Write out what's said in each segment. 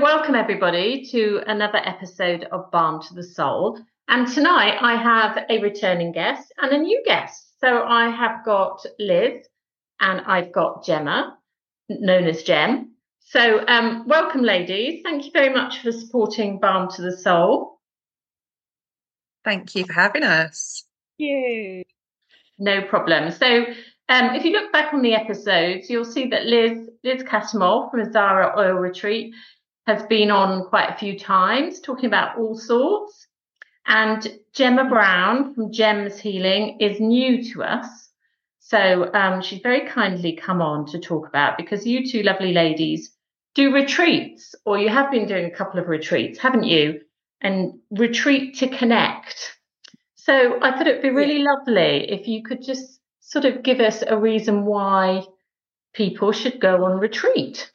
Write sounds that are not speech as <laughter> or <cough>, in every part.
So, welcome everybody to another episode of Balm to the Soul. And tonight I have a returning guest and a new guest. So, I have got Liz and I've got Gemma, known as Gem. So, um, welcome, ladies. Thank you very much for supporting Balm to the Soul. Thank you for having us. you. No problem. So, um, if you look back on the episodes, you'll see that Liz Liz Cattermole from Izhara Oil Retreat has been on quite a few times talking about all sorts. And Gemma Brown from Gems Healing is new to us. So um, she's very kindly come on to talk about because you two lovely ladies do retreats, or you have been doing a couple of retreats, haven't you? And retreat to connect. So I thought it'd be really lovely if you could just sort of give us a reason why people should go on retreat.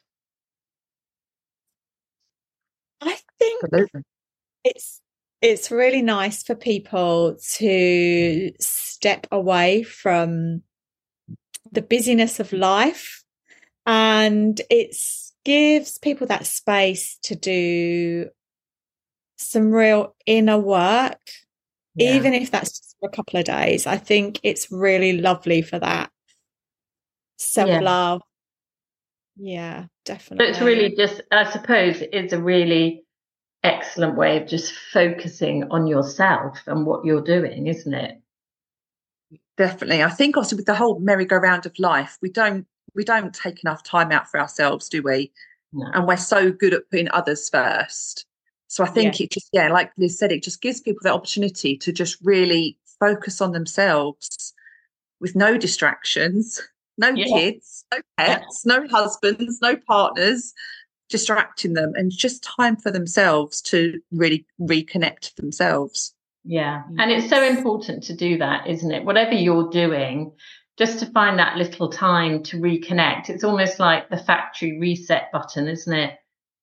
I think Absolutely. it's it's really nice for people to step away from the busyness of life and it gives people that space to do some real inner work even if that's just for a couple of days. I think it's really lovely for that self-love. Yeah So definitely it's really just, I suppose, it's a really excellent way of just focusing on yourself and what you're doing, isn't it? Definitely. I think also with the whole merry-go-round of life, we don't we don't take enough time out for ourselves, do we? No. And we're so good at putting others first. So I think it just, yeah, like Liz said, it just gives people the opportunity to just really focus on themselves with no distractions, no Yeah. kids, no pets, no husbands, no partners distracting them, and just time for themselves to really reconnect themselves. Yeah. Mm. And it's so important to do that, isn't it? Whatever you're doing, just to find that little time to reconnect. It's almost like the factory reset button, isn't it?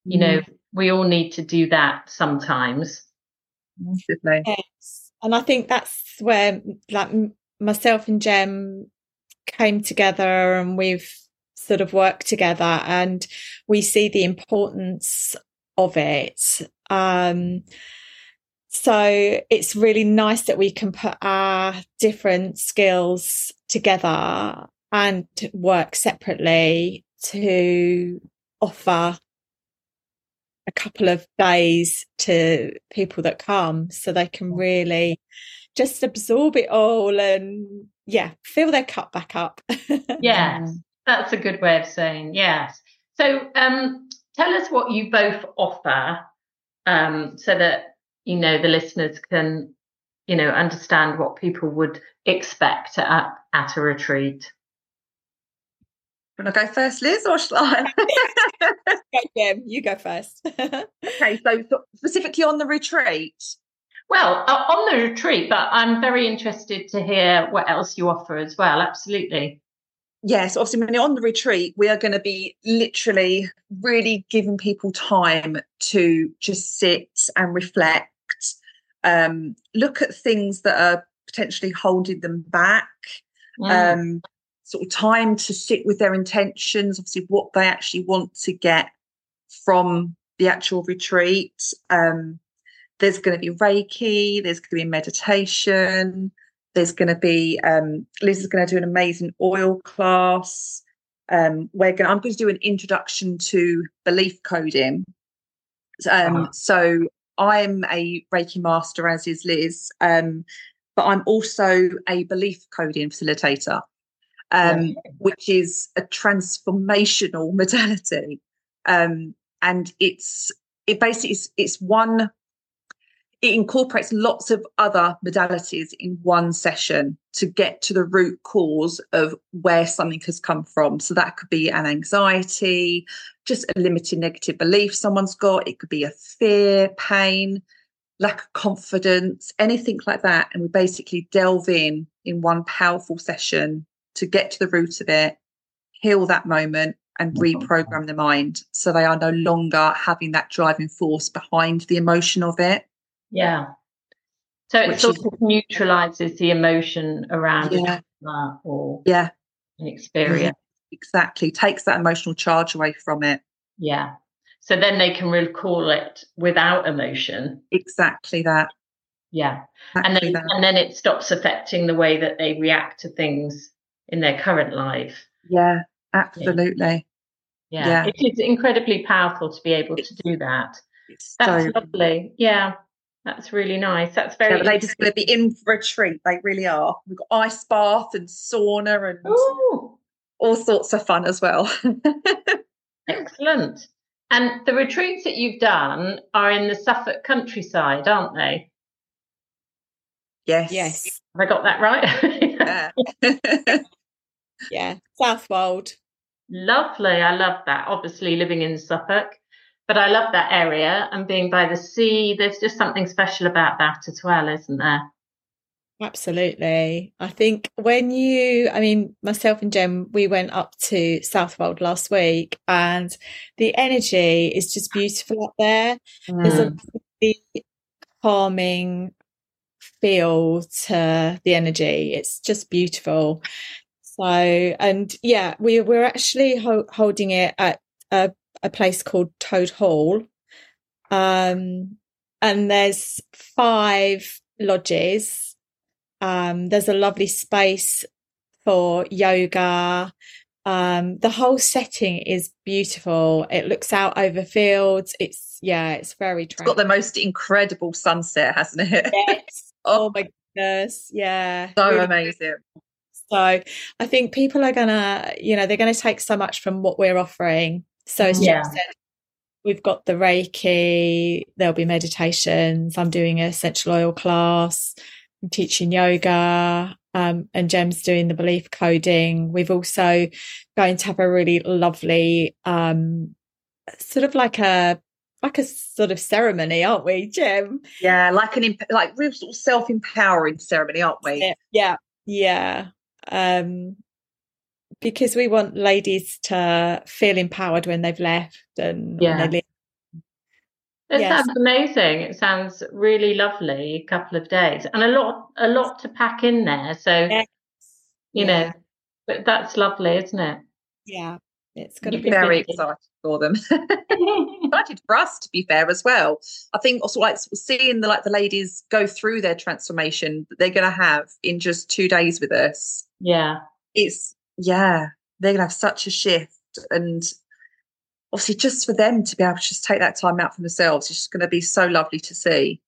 You know, mm. we all need to do that sometimes. Massively. Yes. And I think that's where like myself and Gem came together and we've sort of work together and we see the importance of it. Um, so it's really nice that we can put our different skills together and work separately to offer a couple of days to people that come so they can really just absorb it all and yeah fill their cup back up. <laughs> Yes, that's a good way of saying yes. So, um, tell us what you both offer, um, so that you know the listeners can, you know, understand what people would expect at at a retreat. Want to go first, Liz, or shall I? <laughs> Go, Gem, you go first <laughs> okay, so so specifically on the retreat. Well, uh, on the retreat, but I'm very interested to hear what else you offer as well. Absolutely. Yes, obviously, when you're on the retreat, we are going to be literally really giving people time to just sit and reflect, um, look at things that are potentially holding them back, Mm. um, sort of time to sit with their intentions, obviously, what they actually want to get from the actual retreat. Um, there's going to be Reiki, there's going to be meditation, there's going to be um, Liz is going to do an amazing oil class. Um, we're going. I'm going to do an introduction to belief coding. Um, Wow. So I'm a Reiki master, as is Liz, um, but I'm also a belief coding facilitator, um, which is a transformational <laughs> modality, um, and it's it basically is it's one it incorporates lots of other modalities in one session to get to the root cause of where something has come from. So that could be an anxiety, just a limited negative belief someone's got, it could be a fear, pain, lack of confidence, anything like that. And we basically delve in in one powerful session to get to the root of it, heal that moment. And reprogram the mind so they are no longer having that driving force behind the emotion of it. Yeah. So it sort is- of neutralizes the emotion around Yeah. or Yeah, an experience. <laughs> exactly. Takes that emotional charge away from it. Yeah. So then they can recall it without emotion. Exactly that. Yeah. Exactly and then that. and then it stops affecting the way that they react to things in their current life. Yeah, absolutely. Yeah. Yeah. It is incredibly powerful to be able to do that. It's That's so lovely. Yeah. That's really nice. That's very the ladies are just going to be in for a treat. They really are. We've got ice bath and sauna and Ooh, all sorts of fun as well. <laughs> excellent. And the retreats that you've done are in the Suffolk countryside, aren't they? yes. Yes. Have I got that right? <laughs> Yeah. <laughs> Yeah. Southwold. Lovely. I love that. Obviously, living in Suffolk, but I love that area and being by the sea. There's just something special about that as well, isn't there? Absolutely. I think when you, I mean, myself and Gem, we went up to Southwold last week and the energy is just beautiful up there. There's a mm. really calming feel to the energy. It's just beautiful. So, and yeah, we we're actually ho- holding it at a, a place called Toad Hall. Um, and there's five lodges. Um, there's a lovely space for yoga. Um, the whole setting is beautiful. It looks out over fields. It's yeah, it's very. It's got the most incredible sunset, hasn't it? Yes. <laughs> oh my goodness. Yeah. so Really amazing. So I think people are gonna, you know, they're gonna take so much from what we're offering. So as Yeah. Said, we've got the Reiki, there'll be meditations. I'm doing a essential oil class, I'm teaching yoga, um, and Gem's doing the belief coding. We've also going to have a really lovely um sort of like a like a sort of ceremony, aren't we, Gem? Yeah, like an like real sort of self empowering ceremony, aren't we? Yeah, yeah, yeah. Um, because we want ladies to feel empowered when they've left and Yeah. when they leave. It Yes. sounds amazing. It sounds really lovely. A couple of days and a lot, a lot to pack in there. So Yes. you Yeah. know, but that's lovely, isn't it? Yeah, it's going to be Very busy. excited for them. <laughs> excited for us to be fair as well. I think also like seeing the like the ladies go through their transformation that they're going to have in just two days with us. yeah, It's yeah, they're going to have such a shift, and obviously just for them to be able to just take that time out for themselves, it's just going to be so lovely to see.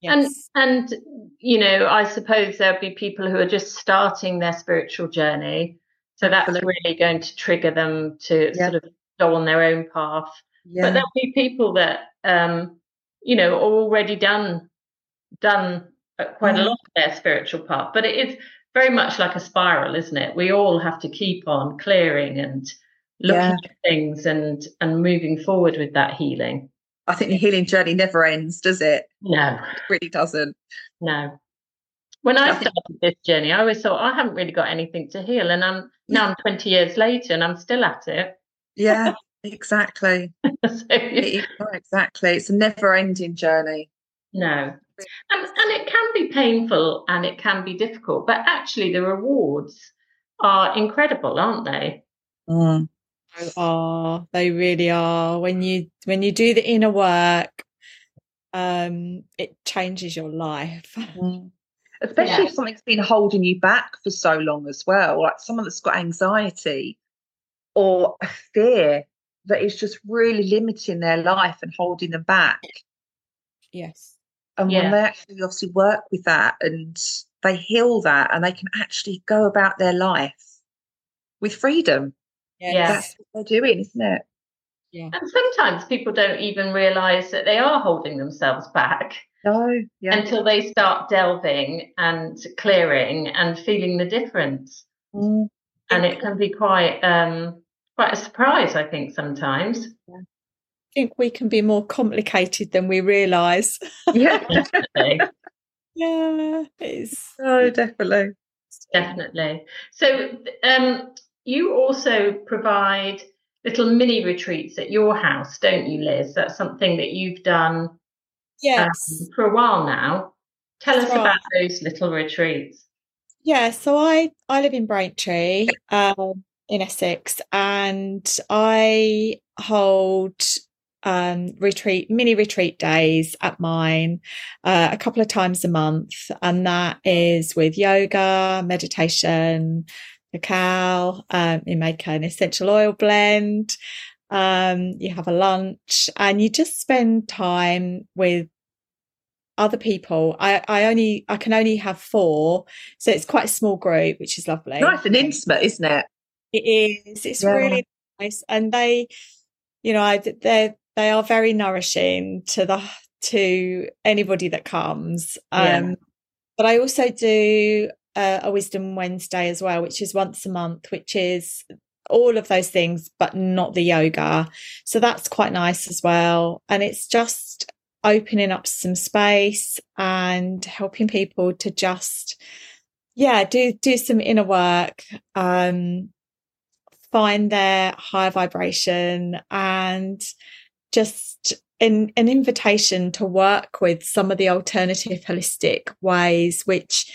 yes. and and you know, I suppose there'll be people who are just starting their spiritual journey, so that's Absolutely. really going to trigger them to Yeah. sort of go on their own path. But there'll be people that um, you know, are already done done uh, quite a Mhm. lot of their spiritual path. But it is very much like a spiral, isn't it? We all have to keep on clearing and looking Yeah. at things and and moving forward with that healing. I think the healing journey never ends, does it? No, It really doesn't. no. When I started this journey, I always thought I haven't really got anything to heal, and I'm now I'm 20 years later, and I'm still at it. Yeah, exactly. <laughs> so, It exactly. It's a never-ending journey. No. And, and it can be painful and it can be difficult, but actually the rewards are incredible, aren't they? Mm. They are. They really are. When you when you do the inner work, um, it changes your life. <laughs> Mm. Especially Yeah. if something's been holding you back for so long as well, like someone that's got anxiety or a fear that is just really limiting their life and holding them back. Yes. And Yeah. when they actually obviously work with that and they heal that and they can actually go about their life with freedom. Yeah. That's what they're doing, isn't it? Yeah. And sometimes people don't even realize that they are holding themselves back No, yeah. until they start delving and clearing and feeling the difference. Mm. And it can be quite um quite a surprise, I think, sometimes. I think we can be more complicated than we realise. Yeah, <laughs> Definitely. Yeah, it's oh, definitely. Definitely. So, um, you also provide little mini retreats at your house, don't you, Liz? That's something that you've done um, yes. for a while now. Tell us right. about those little retreats. Yeah, so I I live in Braintree, um, in Essex, and I hold um, retreat, mini retreat days at mine uh, a couple of times a month. And that is with yoga, meditation, cacao. Um, you make an essential oil blend. Um, you have a lunch and you just spend time with other people. I, I only, I can only have four. So it's quite a small group, which is lovely. Nice and intimate, isn't it? It is. It's yeah. really nice. And they, you know, they they are very nourishing to the to anybody that comes. Yeah. Um, but I also do a, a Wisdom Wednesday as well, which is once a month, which is all of those things, but not the yoga. So that's quite nice as well. And it's just opening up some space and helping people to just, yeah, do do some inner work. Um, find their high vibration and just an, an invitation to work with some of the alternative holistic ways, which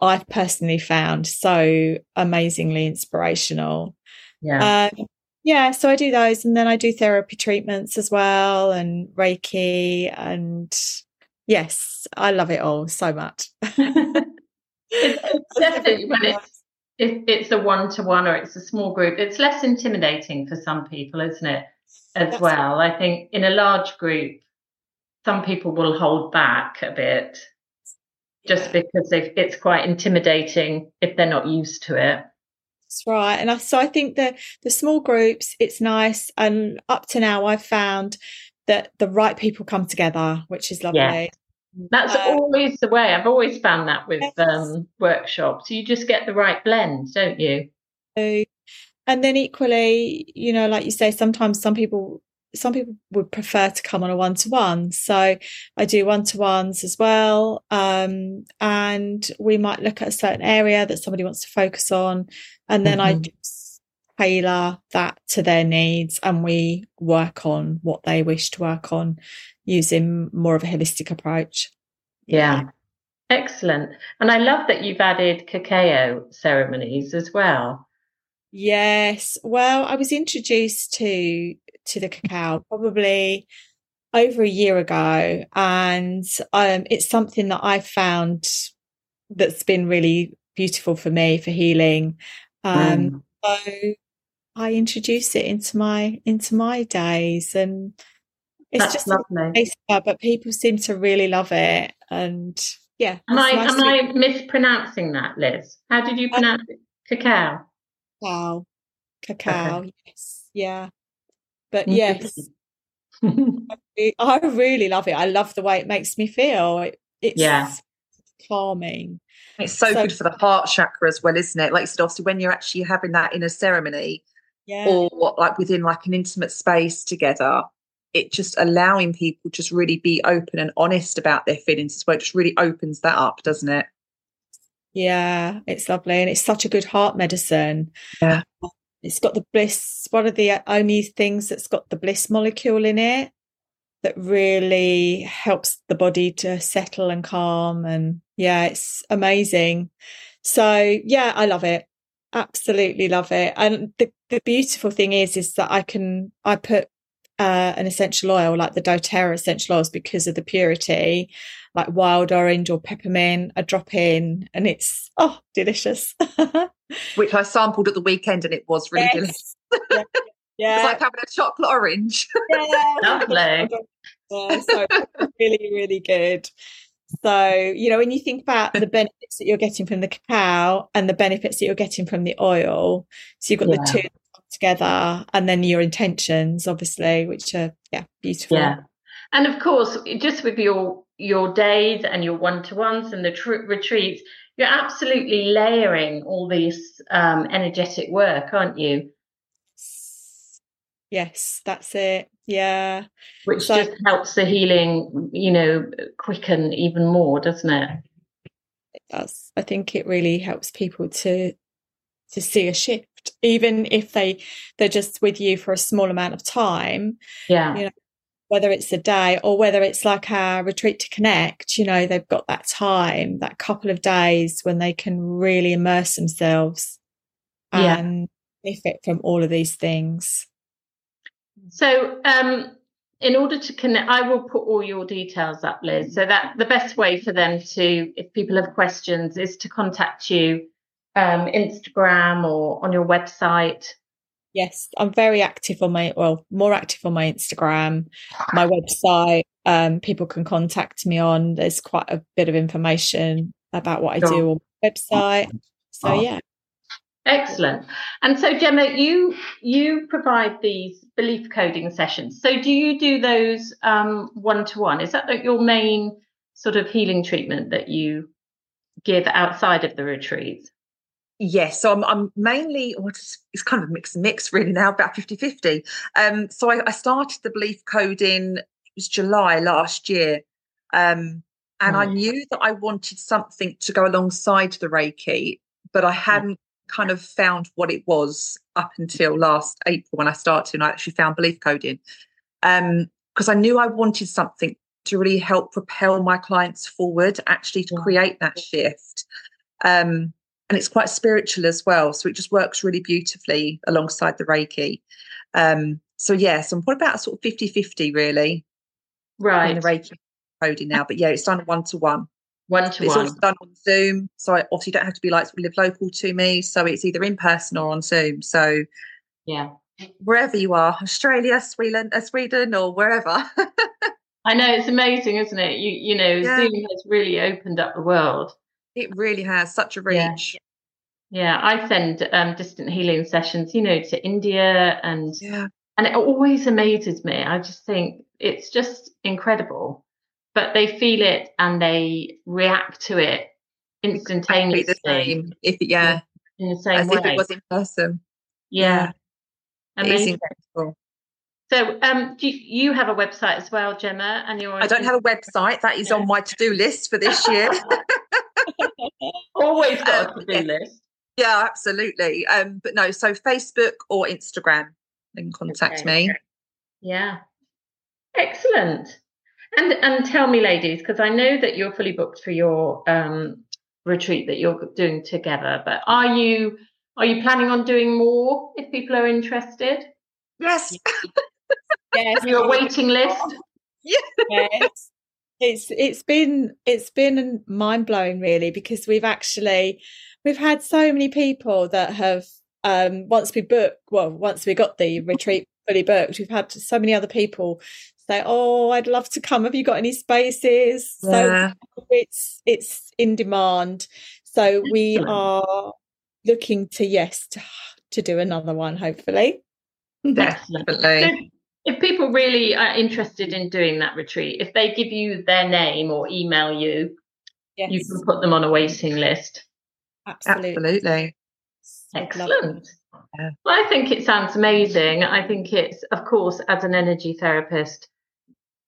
I've personally found so amazingly inspirational. Yeah. Um, yeah, so I do those and then I do therapy treatments as well and Reiki and yes, I love it all so much. <laughs> <laughs> it's, it's definitely when it's if it's a one to one or it's a small group, it's less intimidating for some people, isn't it? As That's well. I think in a large group, some people will hold back a bit just because it's quite intimidating if they're not used to it. That's right. And I, so I think that the small groups, it's nice. And up to now, I've found that the right people come together, which is lovely. Yeah. That's uh, always the way. I've always found that with yes. um, workshops. You just get the right blend, don't you? And then equally, you know, like you say, sometimes some people some people would prefer to come on a one to one. So I do one to ones as well. Um, and we might look at a certain area that somebody wants to focus on. And then mm-hmm. I just tailor that to their needs and we work on what they wish to work on using more of a holistic approach. Yeah. Excellent. And I love that you've added cacao ceremonies as well. Yes. Well, I was introduced to to the cacao probably over a year ago and um, it's something that I found that's been really beautiful for me for healing. Um, mm. so I introduce it into my into my days and it's That's just lovely. but people seem to really love it. And yeah. Am I nice am to... I mispronouncing that, Liz? How did you pronounce um, it? Cacao. Cacao. Cacao, okay. yes. Yeah. But yes. <laughs> I really love it. I love the way it makes me feel. it's yeah. calming. It's so, so, good for the heart chakra as well, isn't it? Like you said, obviously, when you're actually having that in a ceremony, yeah. or like within like an intimate space together, it just allowing people just really be open and honest about their feelings as well. It just really opens that up, doesn't it? Yeah, it's lovely. And it's such a good heart medicine. Yeah. It's got the bliss, one of the uh, only things that's got the bliss molecule in it that really helps the body to settle and calm. And yeah, it's amazing. So yeah, I love it. Absolutely love it. And the, the beautiful thing is, is that I can, I put uh, an essential oil like the doTERRA essential oils because of the purity, like wild orange or peppermint, a drop in, and it's oh delicious. <laughs> Which I sampled at the weekend, and it was really yes. delicious. yeah. yeah. <laughs> it's like having a chocolate orange. yeah, <laughs> lovely. Yeah, so really, really good. So, you know, when you think about the benefits that you're getting from the cacao and the benefits that you're getting from the oil, so you've got yeah. the two together and then your intentions obviously which are yeah beautiful. Yeah. And of course just with your your days and your one-to-ones and the tr- retreats you're absolutely layering all this um, energetic work aren't you? Yes that's it. Yeah. Which so, just helps the healing you know quicken even more doesn't it? It does. I think it really helps people to to see a shift even if they they're just with you for a small amount of time yeah you know whether it's a day or whether it's like a retreat to connect you know they've got that time that couple of days when they can really immerse themselves yeah. and benefit from all of these things so um in order to connect, I will put all your details up, Liz. So that the best way for them to, if people have questions, is to contact you um, Instagram or on your website. Yes, I'm very active on my well, more active on my Instagram, my website. Um, people can contact me on. There's quite a bit of information about what I do on my website. So yeah. Excellent. And so Gemma, you you provide these belief coding sessions. So do you do those one to one? Is that your main sort of healing treatment that you give outside of the retreat? Yes, so I'm, I'm mainly, well, it's, kind of a mix and mix really now, about 50 50. Um, so I, I, started the belief coding, it was July last year. Um, and I knew that I wanted something to go alongside the Reiki, but I hadn't kind of found what it was up until last April when I started and I actually found belief coding. Um, because I knew I wanted something to really help propel my clients forward, actually to create that shift. Um, and it's quite spiritual as well. So it just works really beautifully alongside the Reiki. Um, so yes, yeah, so I'm probably about sort of 50 50 really. Right. In the Reiki coding now. But yeah, it's done one to one. One to it's one. It's also done on Zoom. So I obviously don't have to be like live local to me. So it's either in person or on Zoom. So yeah. Wherever you are, Australia, Sweden, uh, Sweden or wherever. <laughs> I know it's amazing, isn't it? You you know, yeah. Zoom has really opened up the world. It really has such a reach. Yeah, yeah. I send um, distant healing sessions, you know, to India and yeah. and it always amazes me. I just think it's just incredible but they feel it and they react to it instantaneously. Exactly the same. If yeah, in the same as way. if it was in person. Yeah, yeah. amazing. So, um, do you, you have a website as well, Gemma? And you're I don't have a website. That is on my to-do list for this year. <laughs> Always got um, a to-do yeah. list. Yeah, absolutely. Um, but no, so Facebook or Instagram, then contact okay. me. Yeah, excellent. And and tell me, ladies, because I know that you're fully booked for your um, retreat that you're doing together. But are you are you planning on doing more if people are interested? Yes. yes. Your waiting list. <laughs> Yes. yes. It's it's been it's been mind blowing really because we've actually we've had so many people that have um once we booked well once we got the <laughs> retreat fully booked we've had so many other people say, "Oh, I'd love to come. Have you got any spaces?" Yeah. So it's it's in demand. So we are looking to yes to, to do another one, hopefully. <laughs> Definitely. If people really are interested in doing that retreat, if they give you their name or email you, yes. you can put them on a waiting list. Absolutely. Absolutely. Excellent. Yeah. Well, I think it sounds amazing. I think it's, of course, as an energy therapist,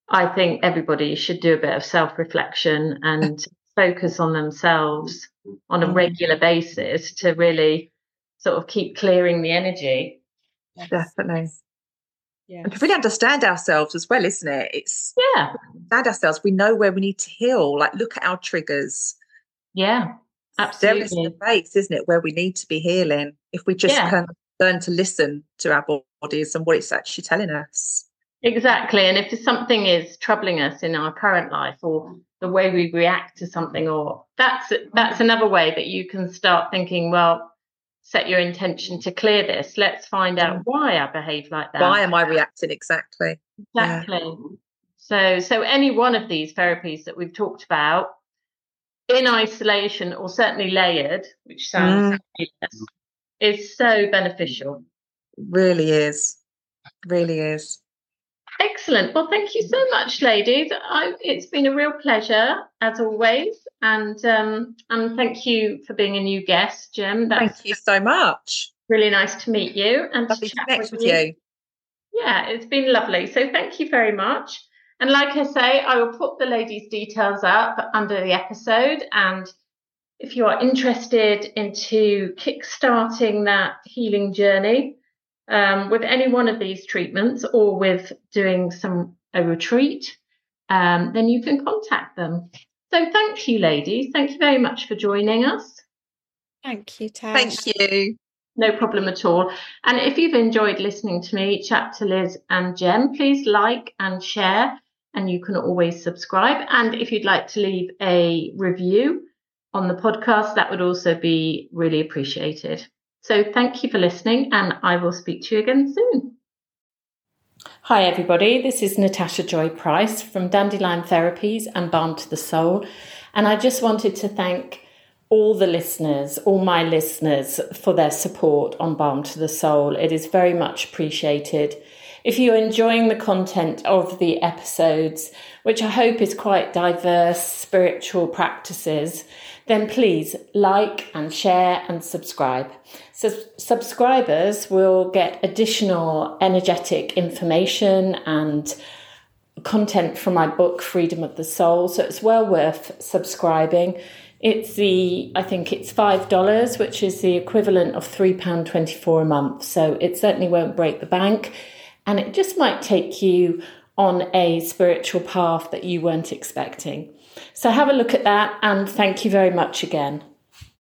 I think everybody should do a bit of self reflection and <laughs> focus on themselves on a mm. regular basis to really sort of keep clearing the energy. Definitely. Yeah. And to really understand ourselves as well, isn't it? It's yeah, understand ourselves. We know where we need to heal. Like look at our triggers. Yeah, absolutely. There is the base, isn't it, where we need to be healing if we just yeah. can learn to listen to our bodies and what it's actually telling us. Exactly. And if something is troubling us in our current life or the way we react to something, or that's that's another way that you can start thinking, well, set your intention to clear this. Let's find out why I behave like that. Why am I reacting exactly? Exactly. Yeah. So so any one of these therapies that we've talked about in isolation or certainly layered, which sounds mm. is so beneficial. Really is. Really is. Excellent. Well, thank you so much, ladies. I, it's been a real pleasure as always, and um, and thank you for being a new guest, Jim. That's thank you so much. Really nice to meet you and lovely to chat with, with you. you. Yeah, it's been lovely. So thank you very much. And like I say, I will put the ladies' details up under the episode. And if you are interested into kickstarting that healing journey, um, with any one of these treatments or with doing some a retreat, um, then you can contact them. So thank you, ladies. Thank you very much for joining us. Thank you, Tash. Thank you. No problem at all. And if you've enjoyed listening to me chat to Liz and Jen, please like and share. And you can always subscribe. And if you'd like to leave a review on the podcast, that would also be really appreciated. So thank you for listening, and I will speak to you again soon. Hi, everybody. This is Natasha Joy Price from Dandelion Therapies and Balm to the Soul. And I just wanted to thank all the listeners, all my listeners, for their support on Balm to the Soul. It is very much appreciated. If you're enjoying the content of the episodes, which I hope is quite diverse spiritual practices, then please like and share and subscribe. So, subscribers will get additional energetic information and content from my book, Freedom of the Soul. So, it's well worth subscribing. It's the, I think it's $5, which is the equivalent of £3.24 a month. So, it certainly won't break the bank. And it just might take you on a spiritual path that you weren't expecting. So have a look at that and thank you very much again.